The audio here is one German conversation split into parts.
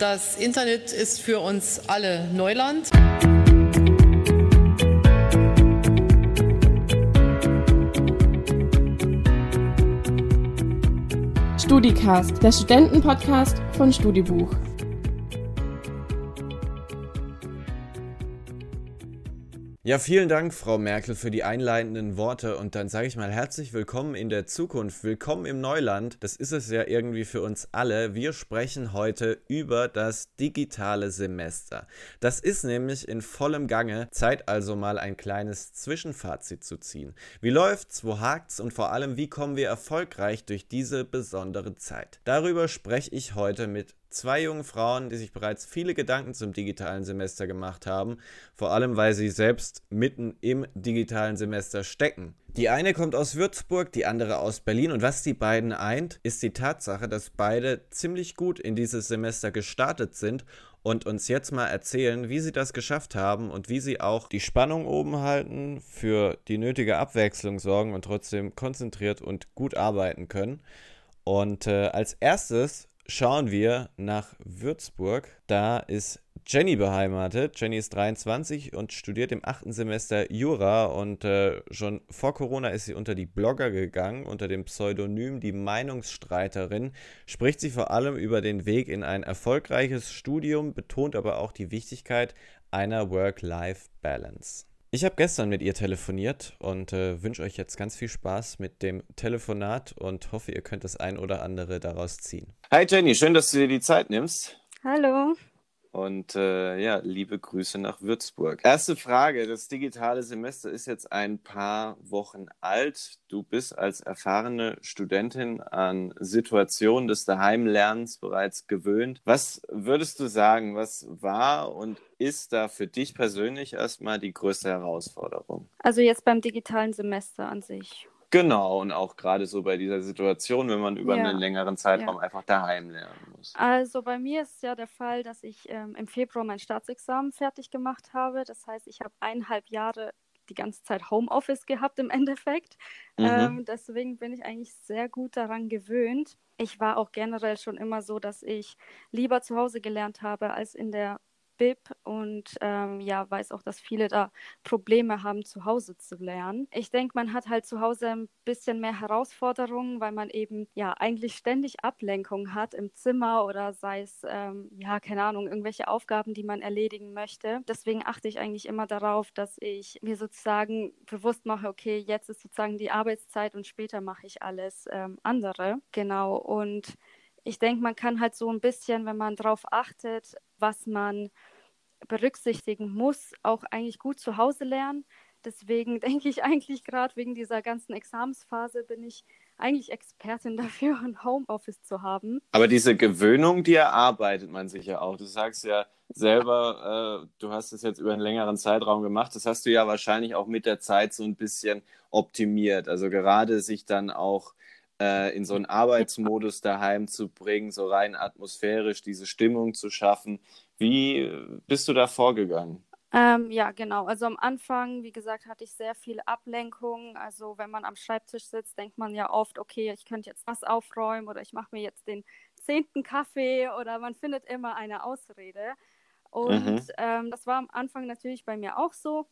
Das Internet ist für uns alle Neuland. StudiCast, der Studentenpodcast von Studibuch. Ja, vielen Dank, Frau Merkel, für die einleitenden Worte. Und dann sage ich mal herzlich willkommen in der Zukunft, willkommen im Neuland. Das ist es ja irgendwie für uns alle. Wir sprechen heute über das digitale Semester. Das ist nämlich in vollem Gange. Zeit also mal ein kleines Zwischenfazit zu ziehen. Wie läuft's, wo hakt's und vor allem, wie kommen wir erfolgreich durch diese besondere Zeit? Darüber spreche ich heute mit zwei jungen Frauen, die sich bereits viele Gedanken zum digitalen Semester gemacht haben, vor allem weil sie selbst mitten im digitalen Semester stecken. Die eine kommt aus Würzburg, die andere aus Berlin und was die beiden eint, ist die Tatsache, dass beide ziemlich gut in dieses Semester gestartet sind und uns jetzt mal erzählen, wie sie das geschafft haben und wie sie auch die Spannung oben halten, für die nötige Abwechslung sorgen und trotzdem konzentriert und gut arbeiten können. Und äh, als erstes schauen wir nach Würzburg. Da ist Jenny beheimatet. Jenny ist 23 und studiert im achten Semester Jura und äh, schon vor Corona ist sie unter die Blogger gegangen, unter dem Pseudonym die Meinungsstreiterin, spricht sie vor allem über den Weg in ein erfolgreiches Studium, betont aber auch die Wichtigkeit einer Work-Life-Balance. Ich habe gestern mit ihr telefoniert und äh, wünsche euch jetzt ganz viel Spaß mit dem Telefonat und hoffe, ihr könnt das ein oder andere daraus ziehen. Hi Jenny, schön, dass du dir die Zeit nimmst. Hallo. Und äh, ja, liebe Grüße nach Würzburg. Erste Frage: Das digitale Semester ist jetzt ein paar Wochen alt. Du bist als erfahrene Studentin an Situationen des Daheimlernens bereits gewöhnt. Was würdest du sagen, was war und ist da für dich persönlich erstmal die größte Herausforderung? Also jetzt beim digitalen Semester an sich. Genau, und auch gerade so bei dieser Situation, wenn man über ja. einen längeren Zeitraum ja. einfach daheim lernen muss. Also bei mir ist ja der Fall, dass ich ähm, im Februar mein Staatsexamen fertig gemacht habe. Das heißt, ich habe eineinhalb Jahre die ganze Zeit Homeoffice gehabt im Endeffekt. Mhm. Ähm, deswegen bin ich eigentlich sehr gut daran gewöhnt. Ich war auch generell schon immer so, dass ich lieber zu Hause gelernt habe als in der BIP und ähm, ja, weiß auch, dass viele da Probleme haben, zu Hause zu lernen. Ich denke, man hat halt zu Hause ein bisschen mehr Herausforderungen, weil man eben ja eigentlich ständig Ablenkung hat im Zimmer oder sei es, ähm, ja, keine Ahnung, irgendwelche Aufgaben, die man erledigen möchte. Deswegen achte ich eigentlich immer darauf, dass ich mir sozusagen bewusst mache, okay, jetzt ist sozusagen die Arbeitszeit und später mache ich alles ähm, andere. Genau. Und ich denke, man kann halt so ein bisschen, wenn man darauf achtet, was man berücksichtigen muss, auch eigentlich gut zu Hause lernen. Deswegen denke ich eigentlich gerade wegen dieser ganzen Examensphase bin ich eigentlich Expertin dafür, ein Homeoffice zu haben. Aber diese Gewöhnung, die erarbeitet man sich ja auch. Du sagst ja selber, äh, du hast es jetzt über einen längeren Zeitraum gemacht. Das hast du ja wahrscheinlich auch mit der Zeit so ein bisschen optimiert. Also gerade sich dann auch äh, in so einen Arbeitsmodus daheim zu bringen, so rein atmosphärisch diese Stimmung zu schaffen. Wie bist du da vorgegangen? Ähm, ja, genau. Also am Anfang, wie gesagt, hatte ich sehr viel Ablenkung. Also wenn man am Schreibtisch sitzt, denkt man ja oft, okay, ich könnte jetzt was aufräumen oder ich mache mir jetzt den zehnten Kaffee oder man findet immer eine Ausrede. Und mhm. ähm, das war am Anfang natürlich bei mir auch so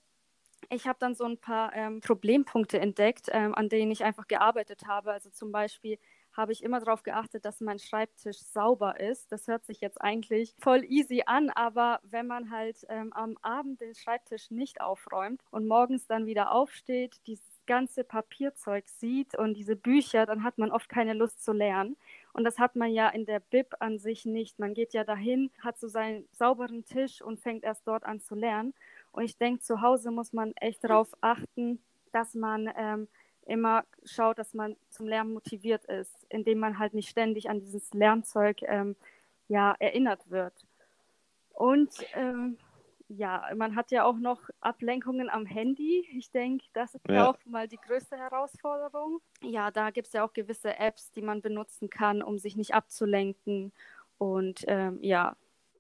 ich habe dann so ein paar ähm, Problempunkte entdeckt, ähm, an denen ich einfach gearbeitet habe. Also zum Beispiel habe ich immer darauf geachtet, dass mein Schreibtisch sauber ist. Das hört sich jetzt eigentlich voll easy an, aber wenn man halt ähm, am Abend den Schreibtisch nicht aufräumt und morgens dann wieder aufsteht, dieses ganze Papierzeug sieht und diese Bücher, dann hat man oft keine Lust zu lernen. Und das hat man ja in der Bib an sich nicht. Man geht ja dahin, hat so seinen sauberen Tisch und fängt erst dort an zu lernen. Und ich denke, zu Hause muss man echt darauf achten, dass man ähm, immer schaut, dass man zum Lernen motiviert ist, indem man halt nicht ständig an dieses Lernzeug ähm, ja, erinnert wird. Und ähm, ja, man hat ja auch noch Ablenkungen am Handy. Ich denke, das ist ja. auch mal die größte Herausforderung. Ja, da gibt es ja auch gewisse Apps, die man benutzen kann, um sich nicht abzulenken. Und ähm, ja,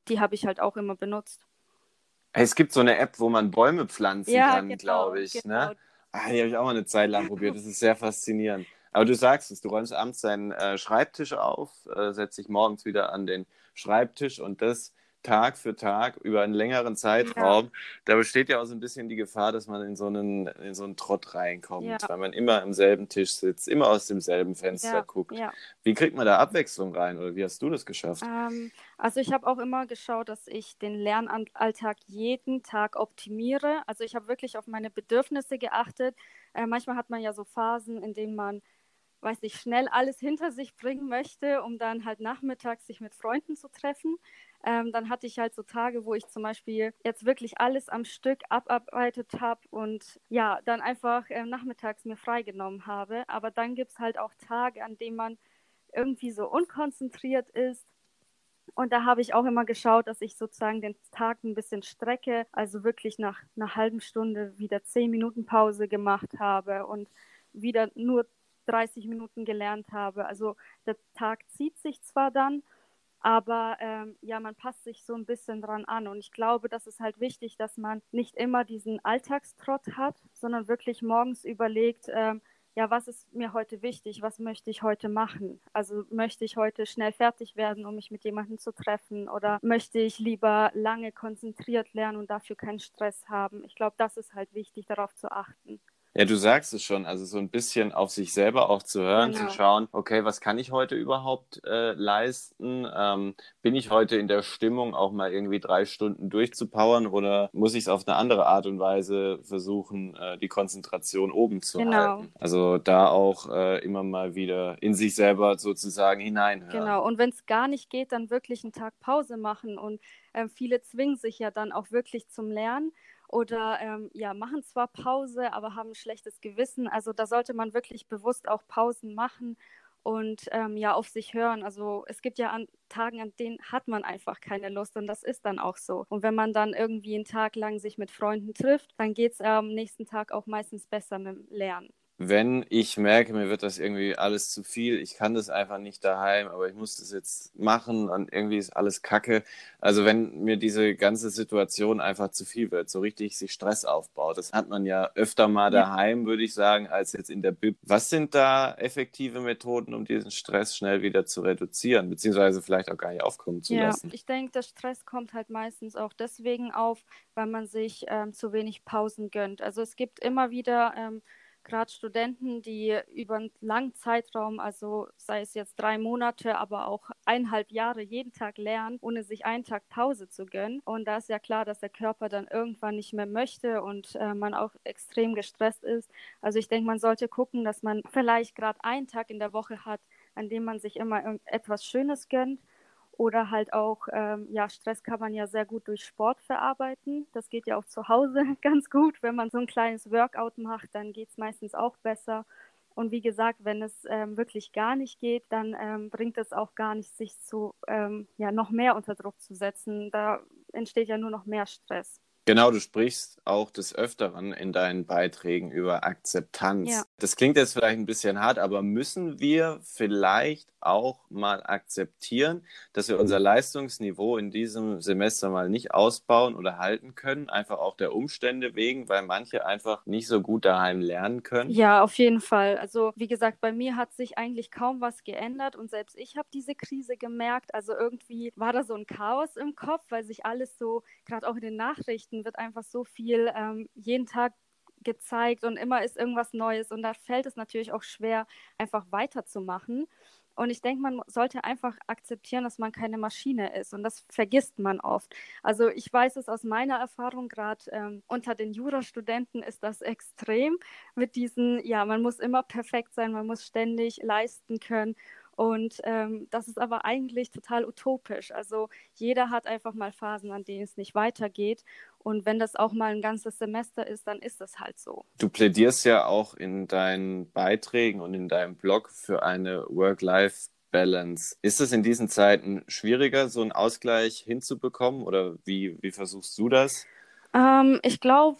die habe ich halt auch immer benutzt. Es gibt so eine App, wo man Bäume pflanzen ja, kann, genau, glaube ich. Ne? Genau. Ne? Ah, die habe ich auch mal eine Zeit lang probiert. Das ist sehr faszinierend. Aber du sagst es, du räumst abends deinen äh, Schreibtisch auf, äh, setzt dich morgens wieder an den Schreibtisch und das Tag für Tag über einen längeren Zeitraum, ja. da besteht ja auch so ein bisschen die Gefahr, dass man in so einen, in so einen Trott reinkommt, ja. weil man immer am selben Tisch sitzt, immer aus demselben Fenster ja. guckt. Wie kriegt man da Abwechslung rein oder wie hast du das geschafft? Ähm, also ich habe auch immer geschaut, dass ich den Lernalltag jeden Tag optimiere. Also ich habe wirklich auf meine Bedürfnisse geachtet. Äh, manchmal hat man ja so Phasen, in denen man weiß nicht, schnell alles hinter sich bringen möchte, um dann halt nachmittags sich mit Freunden zu treffen. Ähm, dann hatte ich halt so Tage, wo ich zum Beispiel jetzt wirklich alles am Stück abarbeitet habe und ja, dann einfach äh, nachmittags mir freigenommen habe. Aber dann gibt es halt auch Tage, an denen man irgendwie so unkonzentriert ist. Und da habe ich auch immer geschaut, dass ich sozusagen den Tag ein bisschen strecke, also wirklich nach einer halben Stunde wieder zehn Minuten Pause gemacht habe und wieder nur 30 Minuten gelernt habe. Also der Tag zieht sich zwar dann, aber ähm, ja, man passt sich so ein bisschen dran an. Und ich glaube, das ist halt wichtig, dass man nicht immer diesen Alltagstrott hat, sondern wirklich morgens überlegt, ähm, ja, was ist mir heute wichtig, was möchte ich heute machen? Also möchte ich heute schnell fertig werden, um mich mit jemandem zu treffen oder möchte ich lieber lange konzentriert lernen und dafür keinen Stress haben? Ich glaube, das ist halt wichtig, darauf zu achten. Ja, du sagst es schon, also so ein bisschen auf sich selber auch zu hören, genau. zu schauen, okay, was kann ich heute überhaupt äh, leisten? Ähm, bin ich heute in der Stimmung, auch mal irgendwie drei Stunden durchzupowern oder muss ich es auf eine andere Art und Weise versuchen, äh, die Konzentration oben zu genau. halten? Also da auch äh, immer mal wieder in sich selber sozusagen hineinhören. Genau, und wenn es gar nicht geht, dann wirklich einen Tag Pause machen und ähm, viele zwingen sich ja dann auch wirklich zum Lernen oder ähm, ja, machen zwar Pause, aber haben ein schlechtes Gewissen. Also da sollte man wirklich bewusst auch Pausen machen und ähm, ja auf sich hören. Also es gibt ja an Tagen, an denen hat man einfach keine Lust und das ist dann auch so. Und wenn man dann irgendwie einen Tag lang sich mit Freunden trifft, dann geht es am nächsten Tag auch meistens besser mit dem Lernen wenn ich merke, mir wird das irgendwie alles zu viel, ich kann das einfach nicht daheim, aber ich muss das jetzt machen und irgendwie ist alles kacke. Also wenn mir diese ganze Situation einfach zu viel wird, so richtig sich Stress aufbaut, das hat man ja öfter mal daheim, würde ich sagen, als jetzt in der Bib. Was sind da effektive Methoden, um diesen Stress schnell wieder zu reduzieren, beziehungsweise vielleicht auch gar nicht aufkommen zu ja, lassen? Ich denke, der Stress kommt halt meistens auch deswegen auf, weil man sich ähm, zu wenig Pausen gönnt. Also es gibt immer wieder ähm, gerade Studenten, die über einen langen Zeitraum, also sei es jetzt drei Monate, aber auch eineinhalb Jahre jeden Tag lernen, ohne sich einen Tag Pause zu gönnen. Und da ist ja klar, dass der Körper dann irgendwann nicht mehr möchte und äh, man auch extrem gestresst ist. Also ich denke, man sollte gucken, dass man vielleicht gerade einen Tag in der Woche hat, an dem man sich immer etwas Schönes gönnt oder halt auch, ähm, ja, Stress kann man ja sehr gut durch Sport verarbeiten. Das geht ja auch zu Hause ganz gut. Wenn man so ein kleines Workout macht, dann geht es meistens auch besser. Und wie gesagt, wenn es ähm, wirklich gar nicht geht, dann ähm, bringt es auch gar nicht, sich zu, ähm, ja, noch mehr unter Druck zu setzen. Da entsteht ja nur noch mehr Stress. Genau, du sprichst auch des Öfteren in deinen Beiträgen über Akzeptanz. Ja. Das klingt jetzt vielleicht ein bisschen hart, aber müssen wir vielleicht auch mal akzeptieren, dass wir unser Leistungsniveau in diesem Semester mal nicht ausbauen oder halten können, einfach auch der Umstände wegen, weil manche einfach nicht so gut daheim lernen können? Ja, auf jeden Fall. Also wie gesagt, bei mir hat sich eigentlich kaum was geändert und selbst ich habe diese Krise gemerkt. Also irgendwie war da so ein Chaos im Kopf, weil sich alles so, gerade auch in den Nachrichten, wird einfach so viel ähm, jeden Tag gezeigt und immer ist irgendwas Neues und da fällt es natürlich auch schwer, einfach weiterzumachen. Und ich denke, man sollte einfach akzeptieren, dass man keine Maschine ist. Und das vergisst man oft. Also ich weiß es aus meiner Erfahrung, gerade ähm, unter den Jurastudenten ist das extrem mit diesen, ja, man muss immer perfekt sein, man muss ständig leisten können. Und ähm, das ist aber eigentlich total utopisch. Also jeder hat einfach mal Phasen, an denen es nicht weitergeht. Und wenn das auch mal ein ganzes Semester ist, dann ist das halt so. Du plädierst ja auch in deinen Beiträgen und in deinem Blog für eine Work-Life Balance. Ist es in diesen Zeiten schwieriger, so einen Ausgleich hinzubekommen oder wie, wie versuchst du das? Ähm, ich glaube,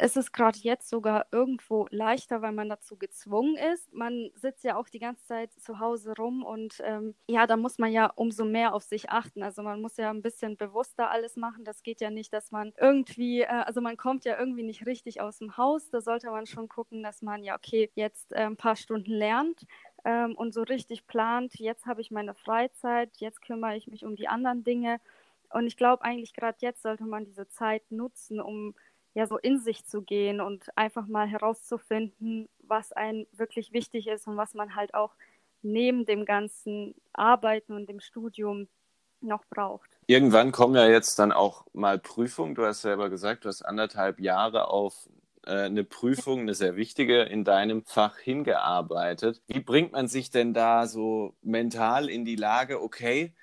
es ist gerade jetzt sogar irgendwo leichter, weil man dazu gezwungen ist. Man sitzt ja auch die ganze Zeit zu Hause rum und ähm, ja, da muss man ja umso mehr auf sich achten. Also man muss ja ein bisschen bewusster alles machen. Das geht ja nicht, dass man irgendwie, äh, also man kommt ja irgendwie nicht richtig aus dem Haus. Da sollte man schon gucken, dass man ja, okay, jetzt äh, ein paar Stunden lernt ähm, und so richtig plant, jetzt habe ich meine Freizeit, jetzt kümmere ich mich um die anderen Dinge. Und ich glaube eigentlich gerade jetzt sollte man diese Zeit nutzen, um ja so in sich zu gehen und einfach mal herauszufinden, was einem wirklich wichtig ist und was man halt auch neben dem ganzen Arbeiten und dem Studium noch braucht. Irgendwann kommen ja jetzt dann auch mal Prüfungen. Du hast selber gesagt, du hast anderthalb Jahre auf äh, eine Prüfung, eine sehr wichtige in deinem Fach hingearbeitet. Wie bringt man sich denn da so mental in die Lage, okay,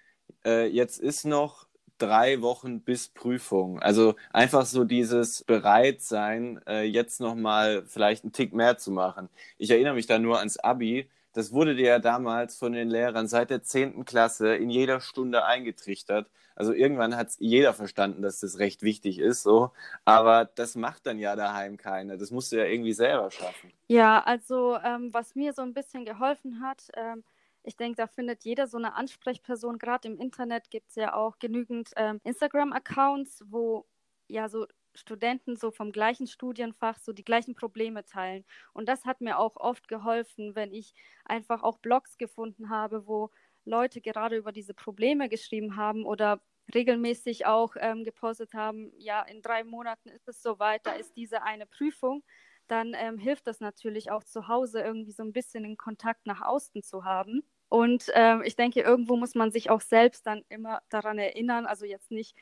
äh, jetzt ist noch drei Wochen bis Prüfung. Also einfach so dieses Bereitsein, äh, jetzt nochmal vielleicht einen Tick mehr zu machen. Ich erinnere mich da nur ans Abi. Das wurde dir ja damals von den Lehrern seit der 10. Klasse in jeder Stunde eingetrichtert. Also irgendwann hat jeder verstanden, dass das recht wichtig ist, so. Aber das macht dann ja daheim keiner. Das musst du ja irgendwie selber schaffen. Ja, also ähm, was mir so ein bisschen geholfen hat, ähm, ich denke, da findet jeder so eine Ansprechperson. Gerade im Internet gibt es ja auch genügend ähm, Instagram-Accounts, wo ja so Studenten so vom gleichen Studienfach so die gleichen Probleme teilen. Und das hat mir auch oft geholfen, wenn ich einfach auch Blogs gefunden habe, wo Leute gerade über diese Probleme geschrieben haben oder regelmäßig auch ähm, gepostet haben, ja, in drei Monaten ist es soweit, da ist diese eine Prüfung dann ähm, hilft das natürlich auch zu Hause irgendwie so ein bisschen den Kontakt nach außen zu haben. Und ähm, ich denke, irgendwo muss man sich auch selbst dann immer daran erinnern, also jetzt nicht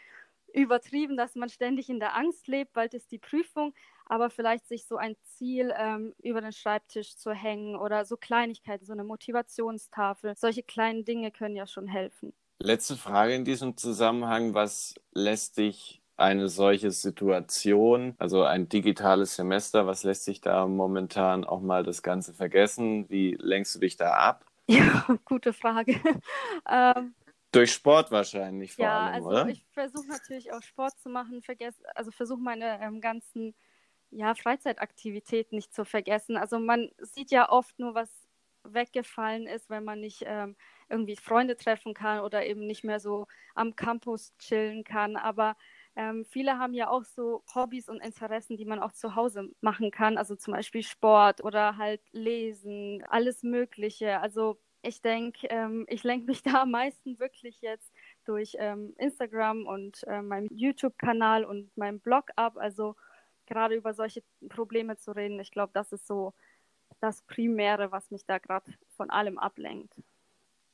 übertrieben, dass man ständig in der Angst lebt, bald ist die Prüfung, aber vielleicht sich so ein Ziel ähm, über den Schreibtisch zu hängen oder so Kleinigkeiten, so eine Motivationstafel. Solche kleinen Dinge können ja schon helfen. Letzte Frage in diesem Zusammenhang. Was lässt dich eine solche Situation, also ein digitales Semester, was lässt sich da momentan auch mal das Ganze vergessen? Wie lenkst du dich da ab? Ja, gute Frage. ähm, Durch Sport wahrscheinlich vor ja, allem, also oder? ich versuche natürlich auch Sport zu machen, vergesse, also versuche meine ähm, ganzen ja, Freizeitaktivitäten nicht zu vergessen. Also man sieht ja oft nur, was weggefallen ist, wenn man nicht ähm, irgendwie Freunde treffen kann oder eben nicht mehr so am Campus chillen kann. Aber ähm, viele haben ja auch so Hobbys und Interessen, die man auch zu Hause machen kann, also zum Beispiel Sport oder halt Lesen, alles Mögliche. Also ich denke, ähm, ich lenke mich da am meisten wirklich jetzt durch ähm, Instagram und äh, meinem YouTube-Kanal und meinem Blog ab. Also gerade über solche Probleme zu reden, ich glaube, das ist so das Primäre, was mich da gerade von allem ablenkt.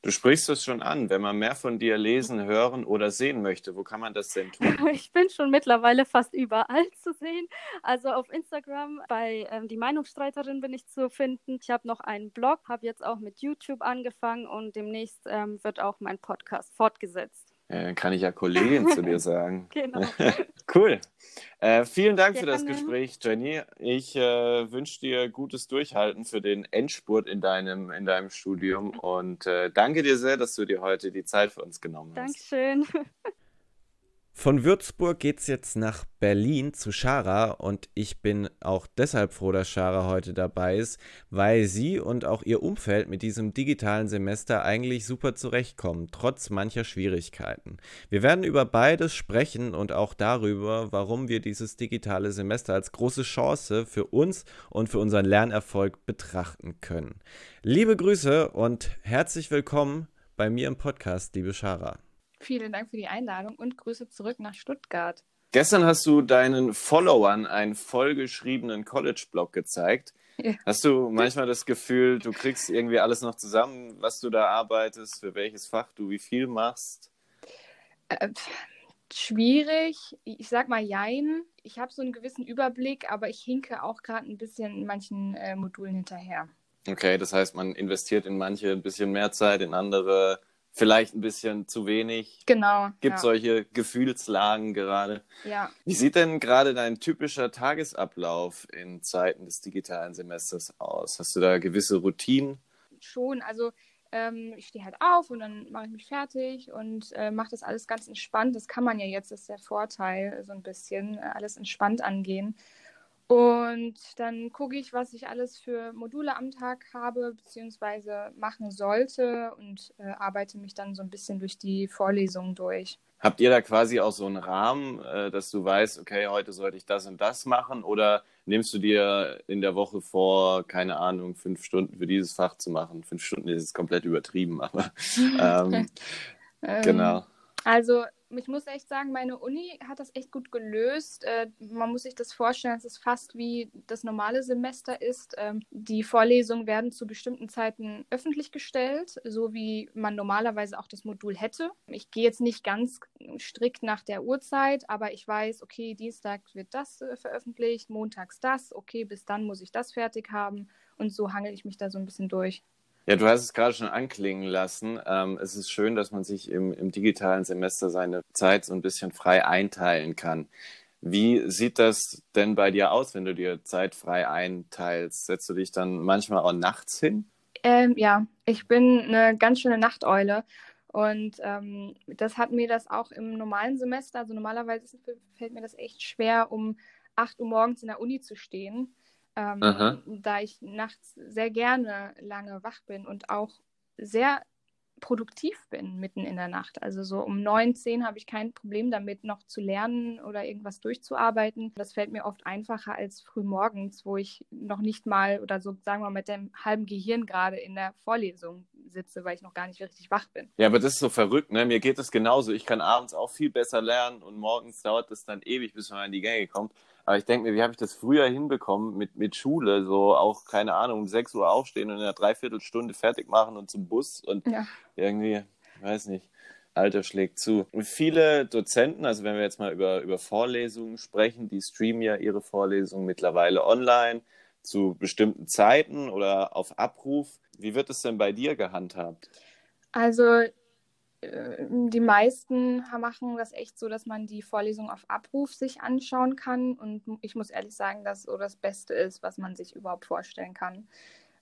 Du sprichst es schon an, wenn man mehr von dir lesen, hören oder sehen möchte, wo kann man das denn tun? Ich bin schon mittlerweile fast überall zu sehen. Also auf Instagram bei ähm, Die Meinungsstreiterin bin ich zu finden. Ich habe noch einen Blog, habe jetzt auch mit YouTube angefangen und demnächst ähm, wird auch mein Podcast fortgesetzt. Ja, dann kann ich ja Kollegin zu dir sagen. Genau. cool. Äh, vielen Dank Gerne. für das Gespräch, Jenny. Ich äh, wünsche dir gutes Durchhalten für den Endspurt in deinem, in deinem Studium und äh, danke dir sehr, dass du dir heute die Zeit für uns genommen hast. Dankeschön. Von Würzburg geht's jetzt nach Berlin zu Shara und ich bin auch deshalb froh, dass Shara heute dabei ist, weil sie und auch ihr Umfeld mit diesem digitalen Semester eigentlich super zurechtkommen, trotz mancher Schwierigkeiten. Wir werden über beides sprechen und auch darüber, warum wir dieses digitale Semester als große Chance für uns und für unseren Lernerfolg betrachten können. Liebe Grüße und herzlich willkommen bei mir im Podcast, liebe Shara. Vielen Dank für die Einladung und Grüße zurück nach Stuttgart. Gestern hast du deinen Followern einen vollgeschriebenen College-Blog gezeigt. Ja. Hast du manchmal das Gefühl, du kriegst irgendwie alles noch zusammen, was du da arbeitest, für welches Fach du wie viel machst? Äh, schwierig. Ich sag mal Jein. Ich habe so einen gewissen Überblick, aber ich hinke auch gerade ein bisschen in manchen äh, Modulen hinterher. Okay, das heißt, man investiert in manche ein bisschen mehr Zeit, in andere vielleicht ein bisschen zu wenig. Genau. Gibt ja. solche Gefühlslagen gerade. Ja. Wie sieht denn gerade dein typischer Tagesablauf in Zeiten des digitalen Semesters aus? Hast du da gewisse Routinen? Schon. Also ähm, ich stehe halt auf und dann mache ich mich fertig und äh, mache das alles ganz entspannt. Das kann man ja jetzt, das ist der Vorteil, so ein bisschen äh, alles entspannt angehen. Und dann gucke ich, was ich alles für Module am Tag habe, beziehungsweise machen sollte und äh, arbeite mich dann so ein bisschen durch die Vorlesungen durch. Habt ihr da quasi auch so einen Rahmen, äh, dass du weißt, okay, heute sollte ich das und das machen? Oder nimmst du dir in der Woche vor, keine Ahnung, fünf Stunden für dieses Fach zu machen? Fünf Stunden ist es komplett übertrieben, aber ähm, Ähm, genau. Also ich muss echt sagen, meine Uni hat das echt gut gelöst. Äh, man muss sich das vorstellen, dass es fast wie das normale Semester ist. Ähm, die Vorlesungen werden zu bestimmten Zeiten öffentlich gestellt, so wie man normalerweise auch das Modul hätte. Ich gehe jetzt nicht ganz strikt nach der Uhrzeit, aber ich weiß, okay, Dienstag wird das äh, veröffentlicht, montags das, okay, bis dann muss ich das fertig haben. Und so hangel ich mich da so ein bisschen durch. Ja, du hast es gerade schon anklingen lassen. Ähm, es ist schön, dass man sich im, im digitalen Semester seine Zeit so ein bisschen frei einteilen kann. Wie sieht das denn bei dir aus, wenn du dir Zeit frei einteilst? Setzt du dich dann manchmal auch nachts hin? Ähm, ja, ich bin eine ganz schöne Nachteule. Und ähm, das hat mir das auch im normalen Semester, also normalerweise fällt mir das echt schwer, um 8 Uhr morgens in der Uni zu stehen, ähm, da ich nachts sehr gerne lange wach bin und auch sehr produktiv bin mitten in der Nacht. Also so um 9, 10 habe ich kein Problem damit, noch zu lernen oder irgendwas durchzuarbeiten. Das fällt mir oft einfacher als früh morgens, wo ich noch nicht mal oder so, sagen wir mal, mit dem halben Gehirn gerade in der Vorlesung sitze, weil ich noch gar nicht richtig wach bin. Ja, aber das ist so verrückt, ne? Mir geht es genauso. Ich kann abends auch viel besser lernen und morgens dauert es dann ewig, bis man in die Gänge kommt. Aber ich denke mir, wie habe ich das früher hinbekommen mit, mit Schule? So auch, keine Ahnung, um 6 Uhr aufstehen und in einer Dreiviertelstunde fertig machen und zum Bus und Ja. irgendwie, weiß nicht, Alter schlägt zu. Und viele Dozenten, also wenn wir jetzt mal über, über Vorlesungen sprechen, die streamen ja ihre Vorlesungen mittlerweile online zu bestimmten Zeiten oder auf Abruf. Wie wird es denn bei dir gehandhabt? Also die meisten machen das echt so, dass man die Vorlesung auf Abruf sich anschauen kann. Und ich muss ehrlich sagen, dass so das Beste ist, was man sich überhaupt vorstellen kann.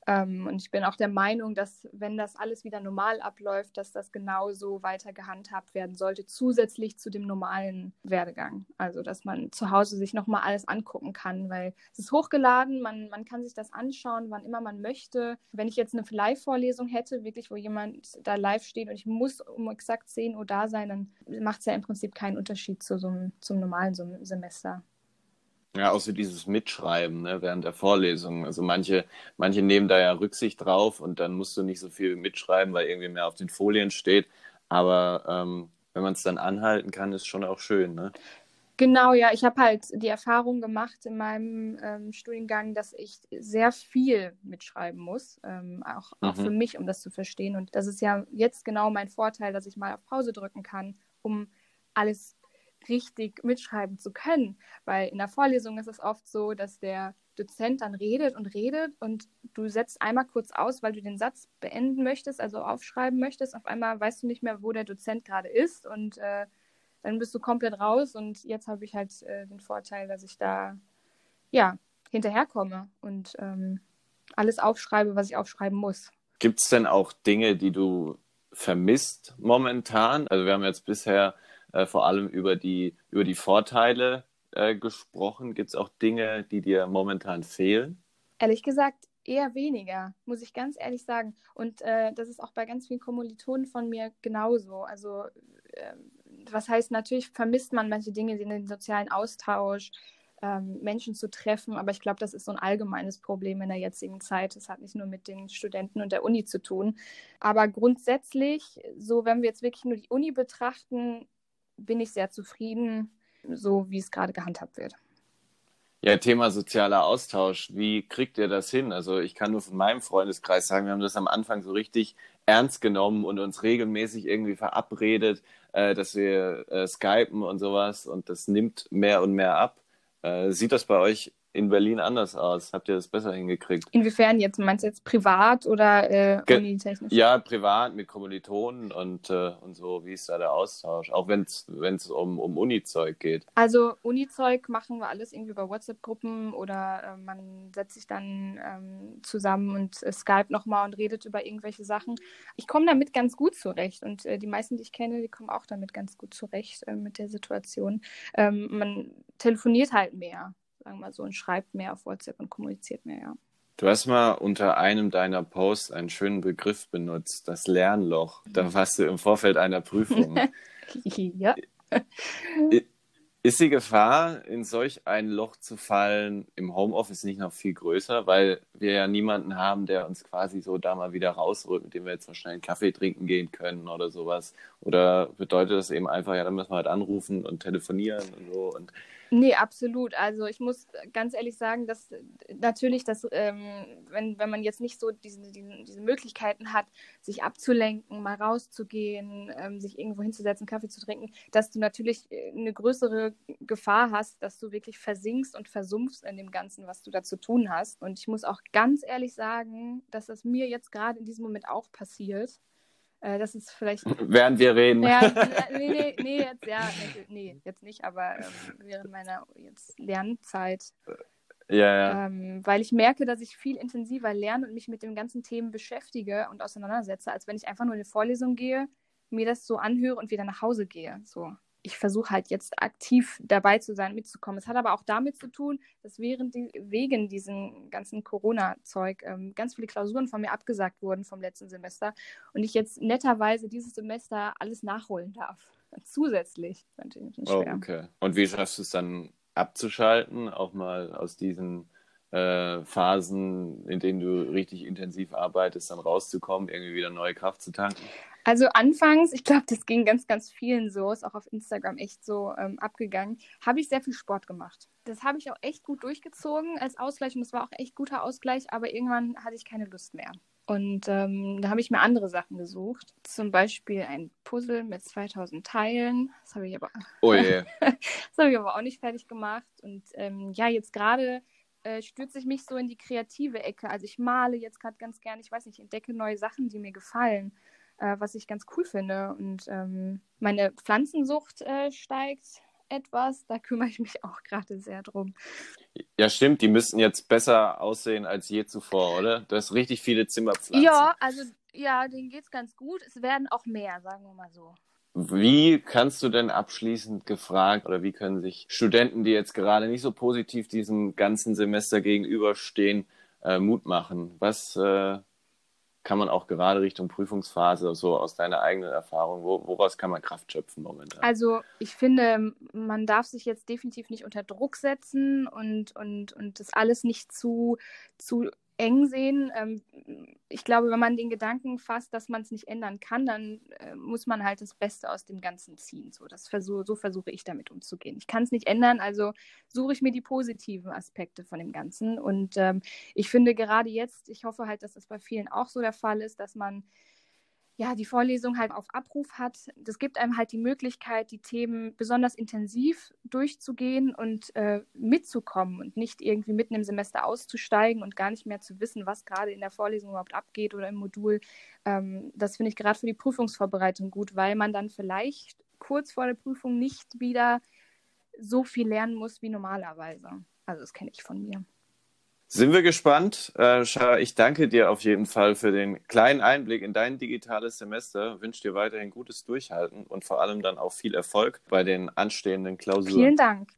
Ähm, und ich bin auch der Meinung, dass wenn das alles wieder normal abläuft, dass das genauso weiter gehandhabt werden sollte, zusätzlich zu dem normalen Werdegang. Also, dass man zu Hause sich nochmal alles angucken kann, weil es ist hochgeladen, man, man kann sich das anschauen, wann immer man möchte. Wenn ich jetzt eine Live-Vorlesung hätte, wirklich, wo jemand da live steht und ich muss um exakt 10 Uhr da sein, dann macht es ja im Prinzip keinen Unterschied zu so einem, zum normalen Sem- Semester. Ja, außer dieses Mitschreiben ne, während der Vorlesung. Also manche, manche nehmen da ja Rücksicht drauf und dann musst du nicht so viel mitschreiben, weil irgendwie mehr auf den Folien steht. Aber ähm, wenn man es dann anhalten kann, ist schon auch schön. Ne? Genau, ja. Ich habe halt die Erfahrung gemacht in meinem ähm, Studiengang, dass ich sehr viel mitschreiben muss, ähm, auch, auch Mhm. für mich, um das zu verstehen. Und das ist ja jetzt genau mein Vorteil, dass ich mal auf Pause drücken kann, um alles richtig mitschreiben zu können. Weil in der Vorlesung ist es oft so, dass der Dozent dann redet und redet und du setzt einmal kurz aus, weil du den Satz beenden möchtest, also aufschreiben möchtest. Auf einmal weißt du nicht mehr, wo der Dozent gerade ist und äh, dann bist du komplett raus und jetzt habe ich halt äh, den Vorteil, dass ich da ja hinterherkomme und ähm, alles aufschreibe, was ich aufschreiben muss. Gibt es denn auch Dinge, die du vermisst momentan? Also wir haben jetzt bisher äh, vor allem über die, über die Vorteile äh, gesprochen. Gibt es auch Dinge, die dir momentan fehlen? Ehrlich gesagt, eher weniger, muss ich ganz ehrlich sagen. Und äh, das ist auch bei ganz vielen Kommilitonen von mir genauso. Also, äh, was heißt, natürlich vermisst man manche Dinge, den sozialen Austausch, ähm, Menschen zu treffen, aber ich glaube, das ist so ein allgemeines Problem in der jetzigen Zeit. Das hat nicht nur mit den Studenten und der Uni zu tun. Aber grundsätzlich, so wenn wir jetzt wirklich nur die Uni betrachten, bin ich sehr zufrieden, so wie es gerade gehandhabt wird. Ja, Thema sozialer Austausch. Wie kriegt ihr das hin? Also ich kann nur von meinem Freundeskreis sagen, wir haben das am Anfang so richtig ernst genommen und uns regelmäßig irgendwie verabredet, äh, dass wir äh, skypen und sowas und das nimmt mehr und mehr ab. Äh, sieht das bei euch in Berlin anders aus? Habt ihr das besser hingekriegt? Inwiefern jetzt? Meinst du jetzt privat oder äh, unitechnisch? Ja, privat mit Kommilitonen und, äh, und so. Wie ist da der Austausch? Auch wenn es um, um Uni-Zeug geht. Also Uni-Zeug machen wir alles irgendwie bei WhatsApp-Gruppen oder äh, man setzt sich dann ähm, zusammen und äh, Skype nochmal und redet über irgendwelche Sachen. Ich komme damit ganz gut zurecht und äh, die meisten, die ich kenne, die kommen auch damit ganz gut zurecht äh, mit der Situation. Ähm, man telefoniert halt mehr, sagen wir mal so, und schreibt mehr auf WhatsApp und kommuniziert mehr, ja. Du hast mal unter einem deiner Posts einen schönen Begriff benutzt, das Lernloch. Da warst du im Vorfeld einer Prüfung. ja. Ist die Gefahr, in solch ein Loch zu fallen, im Homeoffice nicht noch viel größer, weil wir ja niemanden haben, der uns quasi so da mal wieder rausrückt, mit dem wir jetzt mal schnell einen Kaffee trinken gehen können oder sowas? Oder bedeutet das eben einfach, ja, dann müssen wir halt anrufen und telefonieren und so und Nee, absolut. Also ich muss ganz ehrlich sagen, dass natürlich, dass ähm, wenn, wenn man jetzt nicht so diese, diese, diese Möglichkeiten hat, sich abzulenken, mal rauszugehen, ähm, sich irgendwo hinzusetzen, Kaffee zu trinken, dass du natürlich äh, eine größere Gefahr hast, dass du wirklich versinkst und versumpfst in dem Ganzen, was du da zu tun hast. Und ich muss auch ganz ehrlich sagen, dass das mir jetzt gerade in diesem Moment auch passiert. Äh, das ist vielleicht. Während wir reden. Ja, nee, nee, nee, jetzt, ja, nee, jetzt nicht, aber ähm, während meiner jetzt Lernzeit. Ja, ja. Ähm, weil ich merke, dass ich viel intensiver lerne und mich mit den ganzen Themen beschäftige und auseinandersetze, als wenn ich einfach nur in eine Vorlesung gehe, mir das so anhöre und wieder nach Hause gehe. So ich versuche halt jetzt aktiv dabei zu sein, mitzukommen. Es hat aber auch damit zu tun, dass während die, wegen diesem ganzen Corona-Zeug ähm, ganz viele Klausuren von mir abgesagt wurden vom letzten Semester und ich jetzt netterweise dieses Semester alles nachholen darf. Zusätzlich. Natürlich oh, okay. Und wie schaffst du es dann abzuschalten, auch mal aus diesen äh, Phasen, in denen du richtig intensiv arbeitest, dann rauszukommen, irgendwie wieder neue Kraft zu tanken? Also anfangs, ich glaube, das ging ganz, ganz vielen so, ist auch auf Instagram echt so ähm, abgegangen, habe ich sehr viel Sport gemacht. Das habe ich auch echt gut durchgezogen als Ausgleich und das war auch echt guter Ausgleich, aber irgendwann hatte ich keine Lust mehr. Und ähm, da habe ich mir andere Sachen gesucht. Zum Beispiel ein Puzzle mit 2000 Teilen. Das habe ich aber, oh yeah. das habe ich aber auch nicht fertig gemacht. Und ähm, ja, jetzt gerade äh, stürze ich mich so in die kreative Ecke. Also ich male jetzt gerade ganz gerne, ich weiß nicht, entdecke neue Sachen, die mir gefallen äh, was ich ganz cool finde. Und ähm, meine Pflanzensucht äh, steigt etwas. Da kümmere ich mich auch gerade sehr drum. Ja, stimmt. Die müssten jetzt besser aussehen als je zuvor, oder? Du hast richtig viele Zimmerpflanzen. Ja, also ja, denen geht es ganz gut. Es werden auch mehr, sagen wir mal so. Wie kannst du denn abschließend gefragt oder wie können sich Studenten, die jetzt gerade nicht so positiv diesem ganzen Semester gegenüberstehen, äh, Mut machen? Was äh, kann man auch gerade Richtung Prüfungsphase, so aus deiner eigenen Erfahrung, wo, woraus kann man Kraft schöpfen momentan? Also ich finde, man darf sich jetzt definitiv nicht unter Druck setzen und, und, und das alles nicht zu, zu eng sehen. Ähm, ich glaube, wenn man den Gedanken fasst, dass man es nicht ändern kann, dann äh, muss man halt das Beste aus dem Ganzen ziehen. So, das versuch, so versuche ich damit umzugehen. Ich kann es nicht ändern, also suche ich mir die positiven Aspekte von dem Ganzen. Und ähm, ich finde gerade jetzt, ich hoffe halt, dass das bei vielen auch so der Fall ist, dass man ja, die Vorlesung halt auf Abruf hat. Das gibt einem halt die Möglichkeit, die Themen besonders intensiv durchzugehen und äh, mitzukommen und nicht irgendwie mitten im Semester auszusteigen und gar nicht mehr zu wissen, was gerade in der Vorlesung überhaupt abgeht oder im Modul. Ähm, das finde ich gerade für die Prüfungsvorbereitung gut, weil man dann vielleicht kurz vor der Prüfung nicht wieder so viel lernen muss wie normalerweise. Also das kenne ich von mir. Sind wir gespannt. Äh, Schara, ich danke dir auf jeden Fall für den kleinen Einblick in dein digitales Semester. Wünsche dir weiterhin gutes Durchhalten und vor allem dann auch viel Erfolg bei den anstehenden Klausuren. Vielen Dank.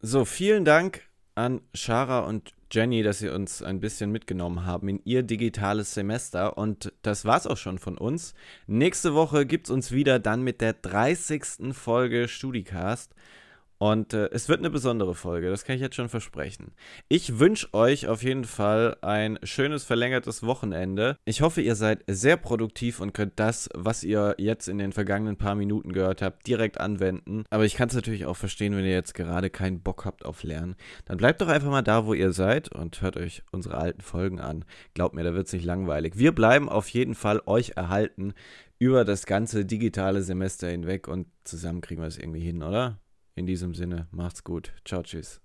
So, vielen Dank an Schara und Jenny, dass sie uns ein bisschen mitgenommen haben in ihr digitales Semester. Und das war's auch schon von uns. Nächste Woche gibt's uns wieder dann mit der 30. Folge StudiCast. Und äh, es wird eine besondere Folge, das kann ich jetzt schon versprechen. Ich wünsche euch auf jeden Fall ein schönes verlängertes Wochenende. Ich hoffe, ihr seid sehr produktiv und könnt das, was ihr jetzt in den vergangenen paar Minuten gehört habt, direkt anwenden. Aber ich kann es natürlich auch verstehen, wenn ihr jetzt gerade keinen Bock habt auf Lernen. Dann bleibt doch einfach mal da, wo ihr seid und hört euch unsere alten Folgen an. Glaubt mir, da wird es nicht langweilig. Wir bleiben auf jeden Fall euch erhalten über das ganze digitale Semester hinweg und zusammen kriegen wir es irgendwie hin, oder? In diesem Sinne, macht's gut. Ciao, tschüss.